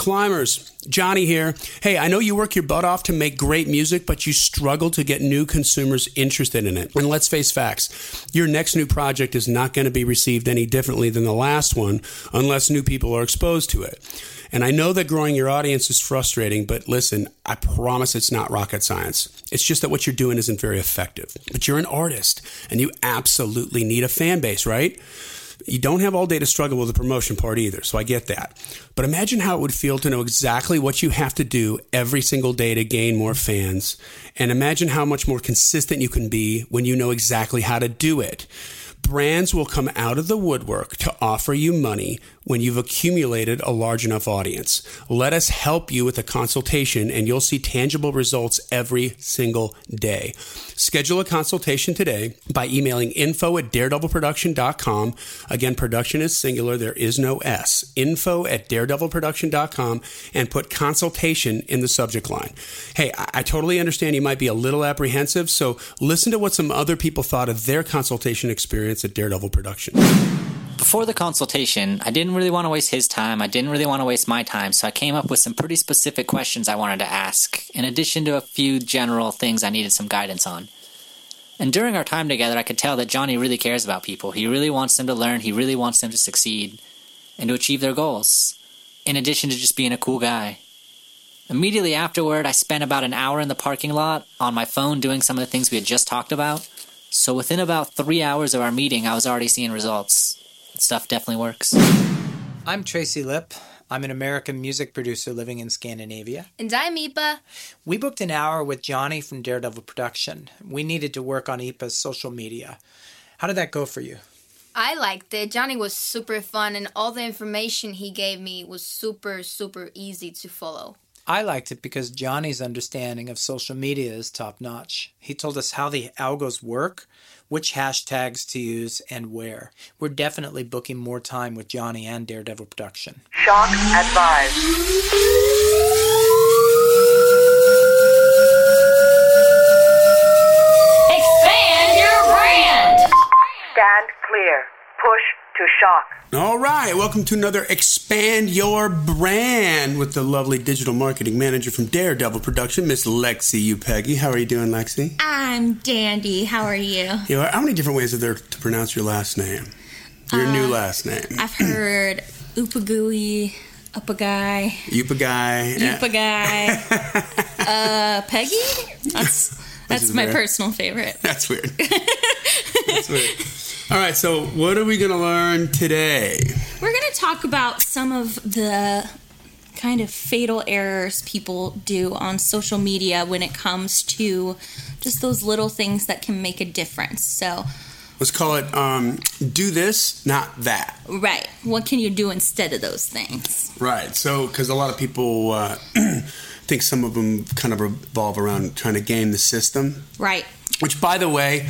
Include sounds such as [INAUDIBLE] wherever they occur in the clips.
Climbers, Johnny here. Hey, I know you work your butt off to make great music, but you struggle to get new consumers interested in it. And let's face facts your next new project is not going to be received any differently than the last one unless new people are exposed to it. And I know that growing your audience is frustrating, but listen, I promise it's not rocket science. It's just that what you're doing isn't very effective. But you're an artist and you absolutely need a fan base, right? You don't have all day to struggle with the promotion part either, so I get that. But imagine how it would feel to know exactly what you have to do every single day to gain more fans. And imagine how much more consistent you can be when you know exactly how to do it. Brands will come out of the woodwork to offer you money when you've accumulated a large enough audience. Let us help you with a consultation and you'll see tangible results every single day. Schedule a consultation today by emailing info at daredevilproduction.com. Again, production is singular, there is no S. Info at daredevilproduction.com and put consultation in the subject line. Hey, I, I totally understand you might be a little apprehensive, so listen to what some other people thought of their consultation experience at Daredevil Production. Before the consultation, I didn't really want to waste his time. I didn't really want to waste my time, so I came up with some pretty specific questions I wanted to ask, in addition to a few general things I needed some guidance on. And during our time together, I could tell that Johnny really cares about people. He really wants them to learn, he really wants them to succeed and to achieve their goals, in addition to just being a cool guy. Immediately afterward, I spent about an hour in the parking lot on my phone doing some of the things we had just talked about. So within about three hours of our meeting, I was already seeing results stuff definitely works. I'm Tracy Lip. I'm an American music producer living in Scandinavia. And I'm Ipa. We booked an hour with Johnny from Daredevil Production. We needed to work on Ipa's social media. How did that go for you? I liked it. Johnny was super fun, and all the information he gave me was super, super easy to follow. I liked it because Johnny's understanding of social media is top notch. He told us how the algos work, which hashtags to use, and where. We're definitely booking more time with Johnny and Daredevil Production. Shock advised. To. All right, welcome to another Expand Your Brand with the lovely digital marketing manager from Daredevil Production, Miss Lexi Upegi. How are you doing, Lexi? I'm dandy. How are you? You know, how many different ways are there to pronounce your last name? Your Uh, new last name. I've heard Upagooey, Upaguy, Upagai. Upaguy, [LAUGHS] uh, Peggy. That's that's my very- personal favorite. That's weird. [LAUGHS] That's weird. All right, so what are we going to learn today? We're going to talk about some of the kind of fatal errors people do on social media when it comes to just those little things that can make a difference. So, Let's call it um, do this, not that. right, what can you do instead of those things? Right. So, because a lot of people uh, [CLEARS THROAT] think some of them kind of revolve around trying to game the system. Right. Which, by the way,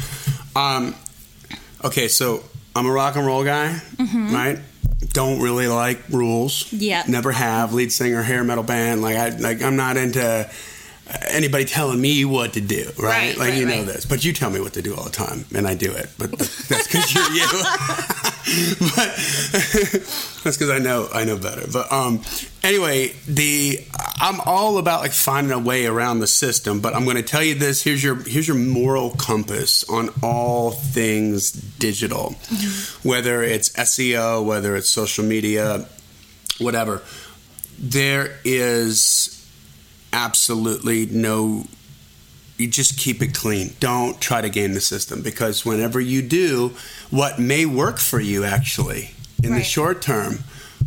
um, okay, so I'm a rock and roll guy, mm-hmm. right? Don't really like rules. Yeah. Never have. Lead singer, hair metal band. Like I, like I'm not into anybody telling me what to do, right? Right, like right, you know right. this, but you tell me what to do all the time, and I do it. But that's because you're you. [LAUGHS] [LAUGHS] but that's because I know I know better. But um, anyway, the I'm all about like finding a way around the system. But I'm going to tell you this: here's your here's your moral compass on all things digital, whether it's SEO, whether it's social media, whatever. There is absolutely no you just keep it clean. Don't try to game the system because whenever you do, what may work for you actually in the short term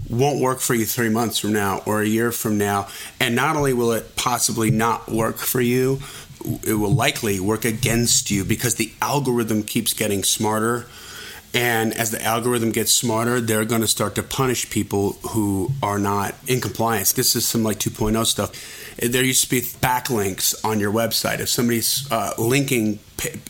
won't work for you three months from now or a year from now. And not only will it possibly not work for you, it will likely work against you because the algorithm keeps getting smarter. And as the algorithm gets smarter, they're going to start to punish people who are not in compliance. This is some like 2.0 stuff. There used to be backlinks on your website. If somebody's uh, linking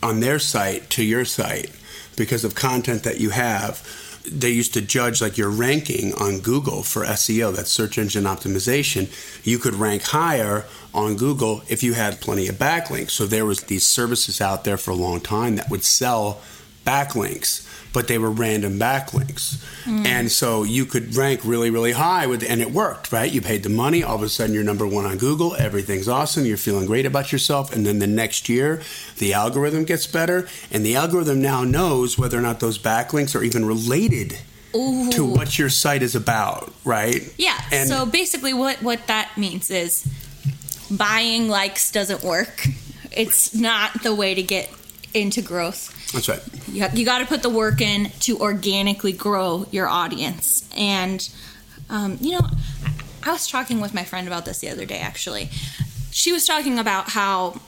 on their site to your site because of content that you have, they used to judge like your ranking on Google for SEO, that's search engine optimization. You could rank higher on Google if you had plenty of backlinks. So there was these services out there for a long time that would sell backlinks but they were random backlinks. Mm. And so you could rank really, really high with, and it worked, right? You paid the money, all of a sudden you're number one on Google, everything's awesome, you're feeling great about yourself, and then the next year the algorithm gets better, and the algorithm now knows whether or not those backlinks are even related to what your site is about, right? Yeah. And so basically, what what that means is buying likes doesn't work. It's not the way to get into growth. That's right. You, you got to put the work in to organically grow your audience. And, um, you know, I was talking with my friend about this the other day, actually. She was talking about how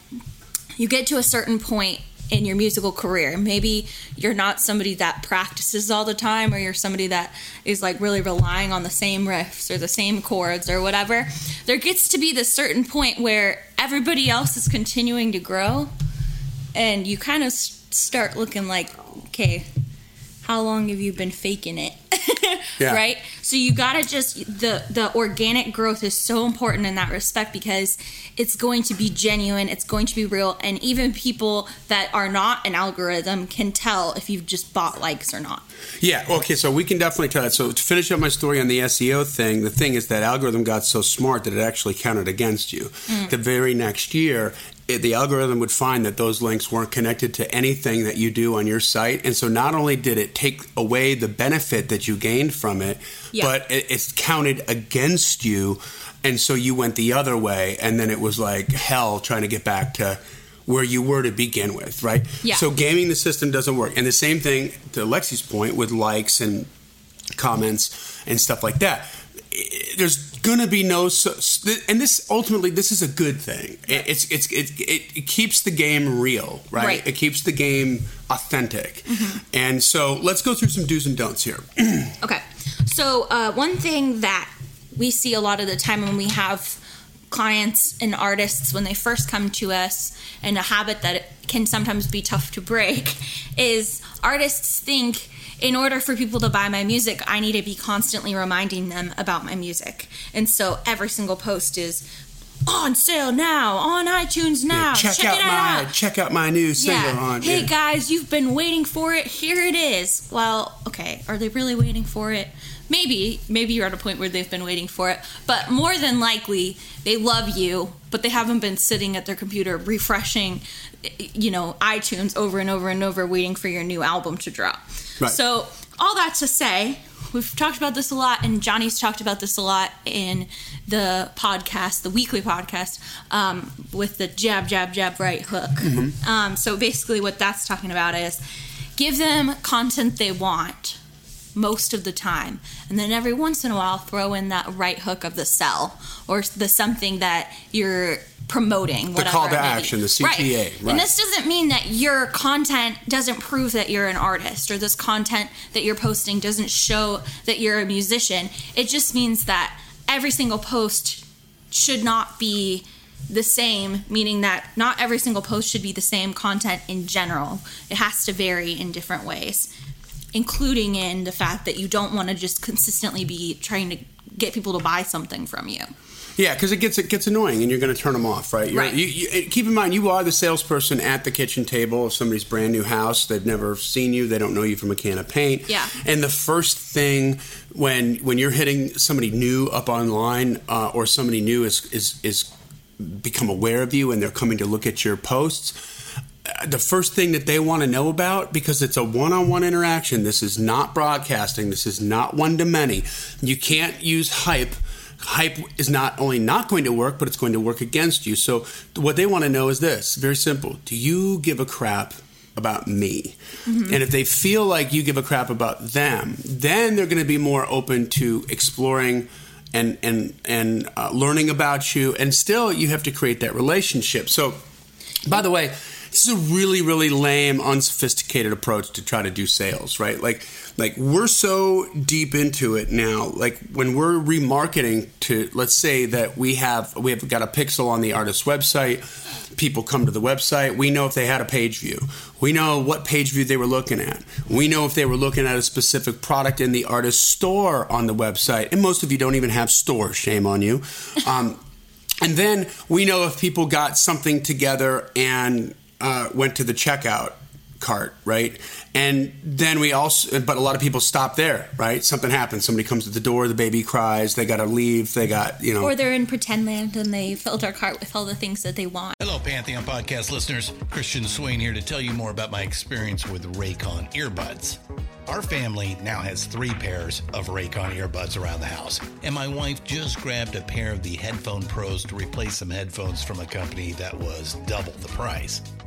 you get to a certain point in your musical career. Maybe you're not somebody that practices all the time, or you're somebody that is like really relying on the same riffs or the same chords or whatever. There gets to be this certain point where everybody else is continuing to grow, and you kind of start looking like, okay, how long have you been faking it? [LAUGHS] Yeah. Right? So you got to just the the organic growth is so important in that respect because it's going to be genuine, it's going to be real and even people that are not an algorithm can tell if you've just bought likes or not. Yeah, okay, so we can definitely tell that. So to finish up my story on the SEO thing, the thing is that algorithm got so smart that it actually counted against you. Mm. The very next year, it, the algorithm would find that those links weren't connected to anything that you do on your site, and so not only did it take away the benefit that you gained from it, Yeah. but it, it's counted against you, and so you went the other way, and then it was like hell trying to get back to where you were to begin with, right? Yeah. So gaming the system doesn't work. And the same thing to Lexi's point with likes and comments and stuff like that. There's going to be no, so- and this ultimately this is a good thing. It- It's it's it, it, it keeps the game real, right? Right. It keeps the game authentic. And so let's go through some do's and don'ts here. [CLEARS THROAT] Okay. So, uh, one thing that we see a lot of the time when we have clients and artists when they first come to us, and a habit that can sometimes be tough to break, [LAUGHS] is artists think in order for people to buy my music, I need to be constantly reminding them about my music. And so every single post is on sale now, on iTunes now. check, it out my check out my new single yeah. on. Hey yeah. guys, you've been waiting for it. Here it is. Well, okay. Are they really waiting for it? Maybe. Maybe you're at a point where they've been waiting for it. But more than likely, they love you, but they haven't been sitting at their computer refreshing, you know, iTunes over and over and over, waiting for your new album to drop. Right. So, all that to say, we've talked about this a lot, and Johnny's talked about this a lot in the podcast, the weekly podcast, um, with the jab, jab, jab, right hook. Um, so basically, what that's talking about is give them content they want most of the time, and then every once in a while, throw in that right hook of the sell or the something that you're promoting. The call to it may be. action, the CTA, right. And this doesn't mean that your content doesn't prove that you're an artist or this content that you're posting doesn't show that you're a musician. It just means that every single post should not be the same, meaning that not every single post should be the same content in general. It has to vary in different ways, including in the fact that you don't want to just consistently be trying to get people to buy something from you. Yeah, because it gets it gets annoying, and you're going to turn them off, right? You're, Right. You, you, keep in mind, you are the salesperson at the kitchen table of somebody's brand new house. They've never seen you. They don't know you from a can of paint. Yeah. And the first thing when when you're hitting somebody new up online, uh, or somebody new is is is become aware of you, and they're coming to look at your posts. The first thing that they want to know about, because it's a one on one interaction, this is not broadcasting, this is not one to many. You can't use hype hype is not only not going to work, but it's going to work against you. So what they want to know is this: very simple. Do you give a crap about me? And if they feel like you give a crap about them, then they're going to be more open to exploring and and and uh, learning about you. And still, you have to create that relationship. So, by the way. This is a really, really lame, unsophisticated approach to try to do sales, right? Like, like we're so deep into it now. Like when we're remarketing to, let's say that we have we have got a pixel on the artist's website. People come to the website. We know if they had a page view. We know what page view they were looking at. We know if they were looking at a specific product in the artist's store on the website. And most of you don't even have stores. Shame on you. Um, [LAUGHS] and then we know if people got something together and uh, went to the checkout cart, right? And then we also, but a lot of people stop there, right? Something happens. Somebody comes to the door, the baby cries, they got to leave, they got, you know. Or they're in pretend land and they filled our cart with all the things that they want. Hello, Pantheon podcast listeners. Christian Swain here to tell you more about my experience with Raycon earbuds. Our family now has three pairs of Raycon earbuds around the house, and my wife just grabbed a pair of the Headphone Pros to replace some headphones from a company that was double the price.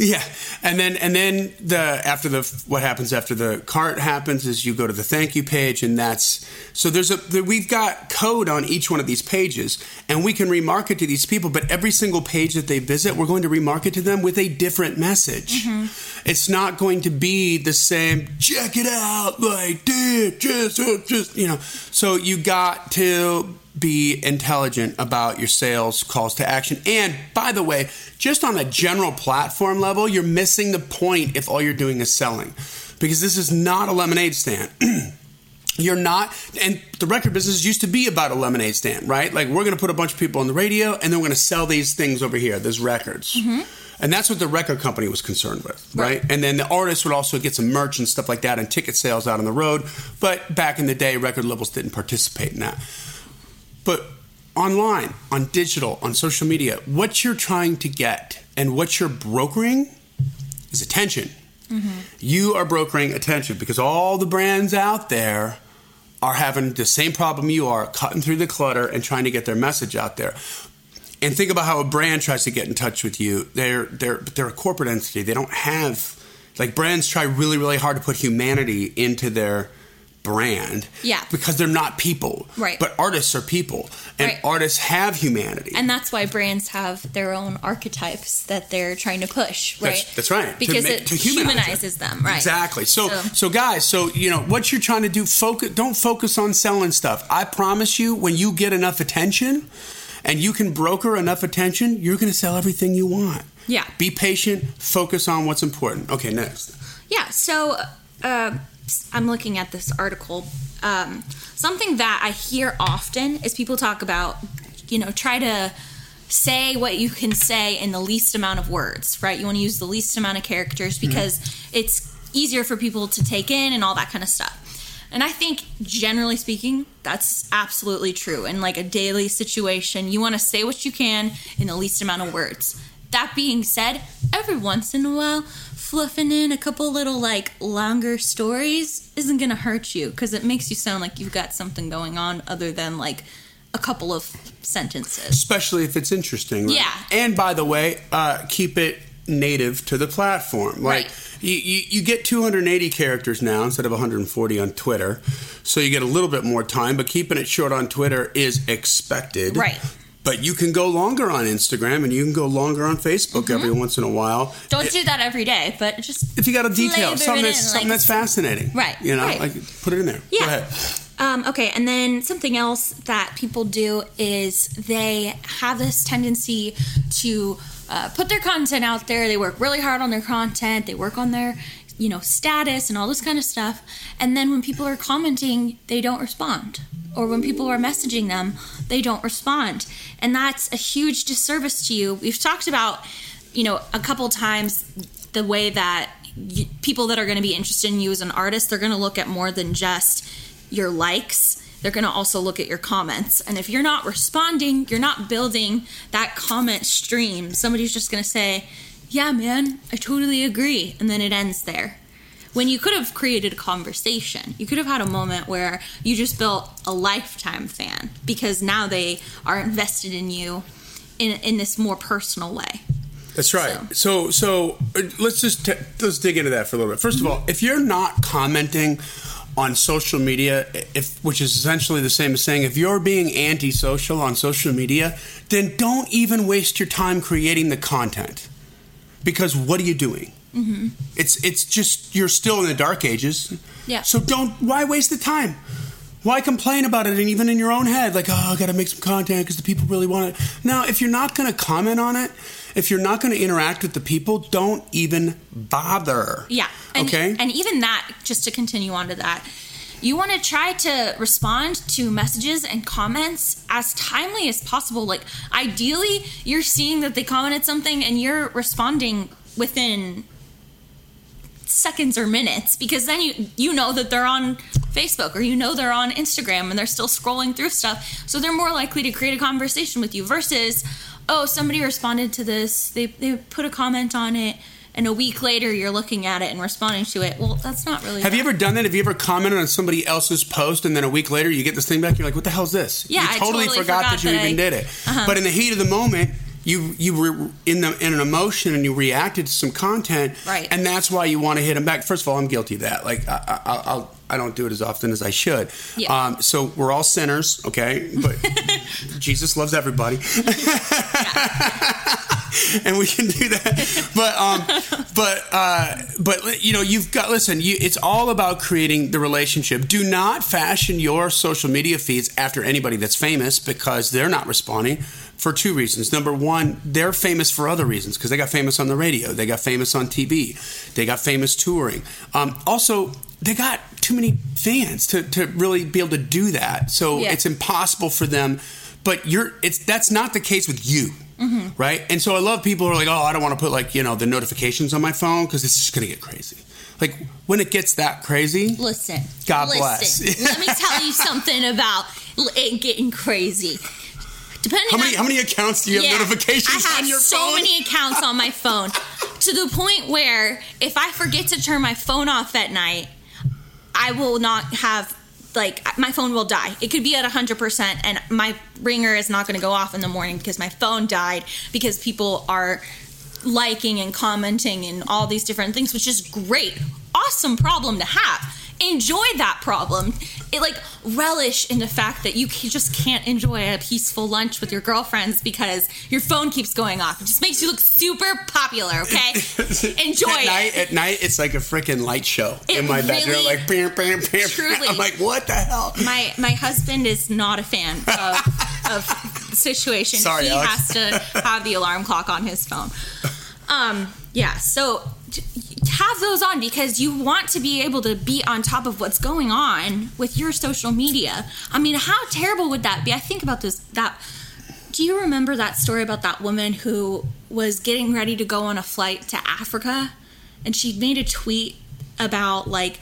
Yeah, and then and then the after the what happens after the cart happens is you go to the thank you page, and that's so there's a there, we've got code on each one of these pages, and we can remarket to these people. But every single page that they visit, we're going to remarket to them with a different message. Mm-hmm. It's not going to be the same. Check it out, like dude, just just you know. So you got to be intelligent about your sales calls to action. And by the way, just on a general platform level, you're missing the point if all you're doing is selling. Because this is not a lemonade stand. [CLEARS THROAT] you're not and the record business used to be about a lemonade stand, right? Like we're going to put a bunch of people on the radio and then we're going to sell these things over here, these records. Mm-hmm. And that's what the record company was concerned with, right? And then the artists would also get some merch and stuff like that and ticket sales out on the road. But back in the day, record labels didn't participate in that. But online, on digital, on social media, what you're trying to get and what you're brokering is attention. Mm-hmm. You are brokering attention because all the brands out there are having the same problem you are, cutting through the clutter and trying to get their message out there. And think about how a brand tries to get in touch with you. They're they're they're a corporate entity. They don't have like brands try really really hard to put humanity into their brand. Yeah. Because they're not people. Right. But artists are people. And Right. artists have humanity. And that's why brands have their own archetypes that they're trying to push, right? That's, that's right. To Because make- it to humanize humanizes them, right? Exactly. So, so, So- guys, so you know what you're trying to do. Focus. Don't focus on selling stuff. I promise you, when you get enough attention, and you can broker enough attention, you're going to sell everything you want. Yeah. Be patient. Focus on what's important. Okay, next. Yeah, so uh, I'm looking at this article. Um, something that I hear often is people talk about, you know, try to say what you can say in the least amount of words, right? You want to use the least amount of characters because it's easier for people to take in and all that kind of stuff. And I think, generally speaking, that's absolutely true. In like a daily situation, you want to say what you can in the least amount of words. That being said, every once in a while, fluffing in a couple little like longer stories isn't going to hurt you because it makes you sound like you've got something going on other than like a couple of sentences. Especially if it's interesting. right? Yeah. And by the way, uh, keep it native to the platform. Like Right. you, you, you get 280 characters now instead of 140 on Twitter, so you get a little bit more time. But keeping it short on Twitter is expected. Right. But you can go longer on Instagram and you can go longer on Facebook Mm-hmm. every once in a while. Don't do that every day, but just If you got a detail, something that's in, something like- that's fascinating, Right, You know, right. like put it in there. Yeah. Go ahead. Um, okay, and then something else that people do is they have this tendency to uh, put their content out there. They work really hard on their content. They work on their you know, status and all this kind of stuff. And then when people are commenting, they don't respond. Or when people are messaging them, they don't respond. And that's a huge disservice to you. We've talked about, you know, a couple times the way that you, people that are going to be interested in you as an artist, they're going to look at more than just your likes. They're going to also look at your comments. And if you're not responding, you're not building that comment stream. Somebody's just going to say, Yeah, man, I totally agree. And then it ends there. When you could have created a conversation, you could have had a moment where you just built a lifetime fan because now they are invested in you in, in this more personal way. That's right. So, so, uh, let's just t- let's dig into that for a little bit. 1st of all, if you're not commenting on social media, if which is essentially the same as saying if you're being antisocial on social media, then don't even waste your time creating the content. Because what are you doing? Mm-hmm. It's it's just you're still in the dark ages. Yeah. So don't why waste the time? Why complain about it and even in your own head like oh I got to make some content because the people really want it. Now if you're not going to comment on it, if you're not going to interact with the people, don't even bother. Yeah. And, okay. And even that, just to continue on to that, you want to try to respond to messages and comments as timely as possible. Like, ideally, you're seeing that they commented something and you're responding within seconds or minutes because then you you know that they're on Facebook or you know they're on Instagram and they're still scrolling through stuff so they're more likely to create a conversation with you versus oh somebody responded to this they they put a comment on it and a week later you're looking at it and responding to it well that's not really Have you ever done that? Have you ever commented on somebody else's post and then a week later you get this thing back? You're like, "What the hell's this?" Yeah, you I totally, totally forgot, forgot that you that even I- did it. Uh-huh. But in the heat of the moment, you you were in the in an emotion and you reacted to some content, Right. And that's why you want to hit them back. First of all, I'm guilty of that. Like I, I, I'll. I don't do it as often as I should. Yeah. Um, so we're all sinners, okay? But [LAUGHS] Jesus loves everybody. [LAUGHS] and we can do that. But um, but uh, but you know, you've got listen. You, it's all about creating the relationship. Do not fashion your social media feeds after anybody that's famous because they're not responding. For two reasons. Number one, they're famous for other reasons because they got famous on the radio, they got famous on TV, they got famous touring. Um, also, they got too many fans to, to really be able to do that. So Yeah. it's impossible for them. But you're it's that's not the case with you. Mm-hmm. Right? And so I love people who are like, oh, I don't want to put like, you know, the notifications on my phone because it's just going to get crazy. Like when it gets that crazy, Listen. God listen, bless. let me tell you [LAUGHS] something about it getting crazy. Depending how many on how many accounts do you have notifications I have on your so phone? So many accounts on my phone [LAUGHS] to the point where if I forget to turn my phone off at night, I will not have like my phone will die. It could be at 100% and my ringer is not going to go off in the morning because my phone died because people are liking and commenting and all these different things, which is great. Awesome problem to have. Enjoy that problem. It like relish in the fact that you can, just can't enjoy a peaceful lunch with your girlfriends because your phone keeps going off. It just makes you look super popular, okay? [LAUGHS] Enjoy at it. night, at night, it's like a freaking light show It in my bedroom. Like, bam, bam, bam. Truly. I'm like, what the hell? my my husband is not a fan of [LAUGHS] of situation. Sorry, he Alex. has to have the alarm clock on his phone. Um, yeah, so have those on because you want to be able to be on top of what's going on with your social media. I mean, how terrible would that be? I think about this that do you remember that story about that woman who was getting ready to go on a flight to Africa and she made a tweet about like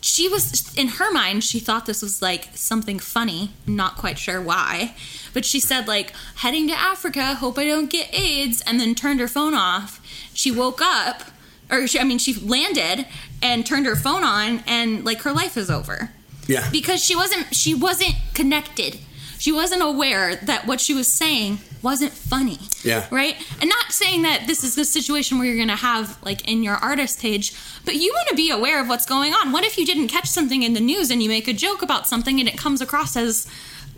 she was in her mind she thought this was like something funny not quite sure why but she said like heading to africa hope i don't get aids and then turned her phone off she woke up or she, i mean she landed and turned her phone on and like her life is over. Yeah. because she wasn't she wasn't connected. She wasn't aware that what she was saying wasn't funny. Yeah. right? And not saying that this is the situation where you're gonna have like in your artist page but you want to be aware of what's going on. What if you didn't catch something in the news and you make a joke about something and it comes across as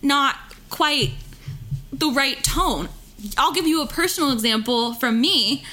not quite the right tone? I'll give you a personal example from me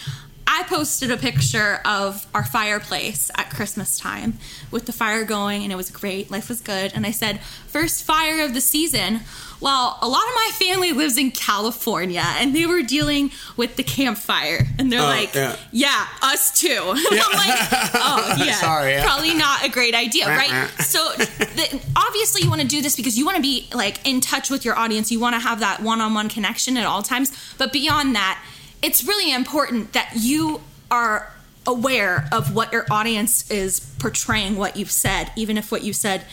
I posted a picture of our fireplace at Christmas time with the fire going, and it was great. Life was good. And I said, first fire of the season. Well, a lot of my family lives in California, and they were dealing with the campfire, and they're Oh, like, yeah. "Yeah, us too." [LAUGHS] I'm like, "Oh, [LAUGHS] yeah, Sorry, yeah. probably not a great idea, right?" so, the, obviously, you want to do this because you want to be like in touch with your audience. You want to have that one-on-one connection at all times. But beyond that, it's really important that you are aware of what your audience is portraying what you've said, even if what you said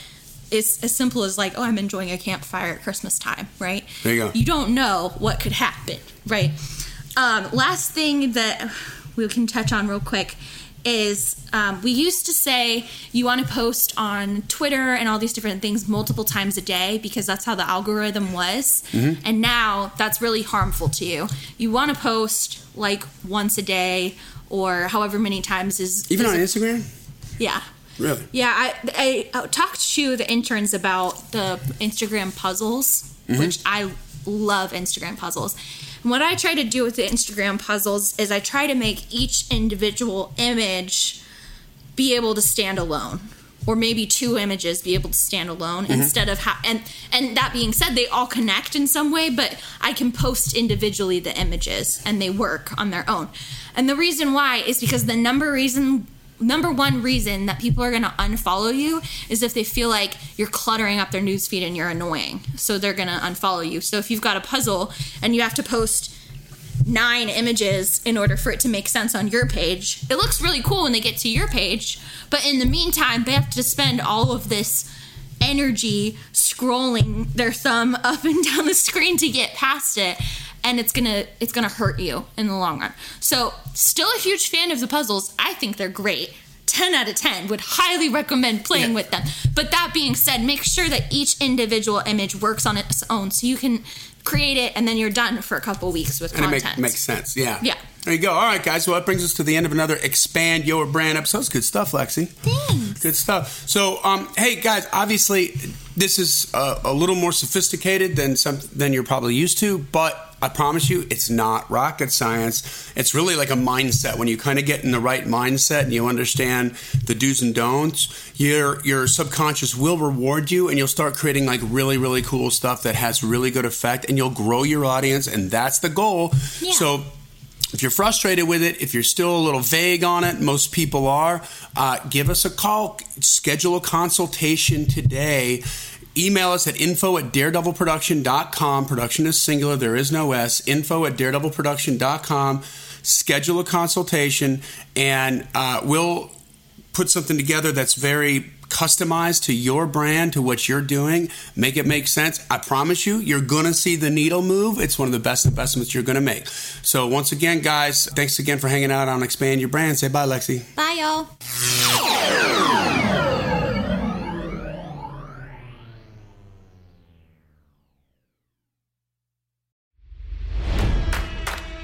is as simple as like, "Oh, I'm enjoying a campfire at Christmas time," right? There you go. You don't know what could happen, right? Um, last thing that we can touch on real quick is um, we used to say you want to post on Twitter and all these different things multiple times a day because that's how the algorithm was. Mm-hmm. And now that's really harmful to you. You want to post like once a day or however many times is Even on Instagram? yeah. Really? Yeah, I, I, I talked to the interns about the Instagram puzzles, Mm-hmm. which I love Instagram puzzles. What I try to do with the Instagram puzzles is I try to make each individual image be able to stand alone. Or maybe two images be able to stand alone Mm-hmm. instead of ha- and and that being said, they all connect in some way, but I can post individually the images and they work on their own. And the reason why is because the number reason number one reason that people are going to unfollow you is if they feel like you're cluttering up their newsfeed and you're annoying. So they're going to unfollow you. So if you've got a puzzle and you have to post nine images in order for it to make sense on your page, it looks really cool when they get to your page. But in the meantime, they have to spend all of this energy scrolling their thumb up and [LAUGHS] down the screen to get past it and it's gonna it's gonna hurt you in the long run so still a huge fan of the puzzles i think they're great 10 out of 10 would highly recommend playing Yeah. with them but that being said make sure that each individual image works on its own so you can create it and then you're done for a couple weeks with And it content make, makes sense. Yeah. Yeah. There you go. All right, guys. Well, that brings us to the end of another Expand Your Brand episode. It's good stuff, Lexi. Thanks. Good stuff. So, um, hey, guys. Obviously, this is a, a little more sophisticated than some than you're probably used to, but I promise you, it's not rocket science. It's really like a mindset. When you kind of get in the right mindset and you understand the do's and don'ts, your your subconscious will reward you, and you'll start creating like really really cool stuff that has really good effect, and you'll grow your audience, and that's the goal. Yeah. So if you're frustrated with it, if you're still a little vague on it, most people are, uh, give us a call. Schedule a consultation today. Email us at info at daredevilproduction.com. Production is singular, there is no S. Info at daredevilproduction.com. Schedule a consultation, and uh, we'll put something together that's very customized to your brand, to what you're doing, make it make sense. I promise you, you're going to see the needle move. It's one of the best investments you're going to make. So, once again, guys, thanks again for hanging out on Expand Your Brand. Say bye, Lexi. bye y'all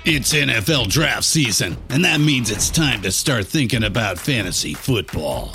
It's NFL draft season, and that means it's time to start thinking about fantasy football.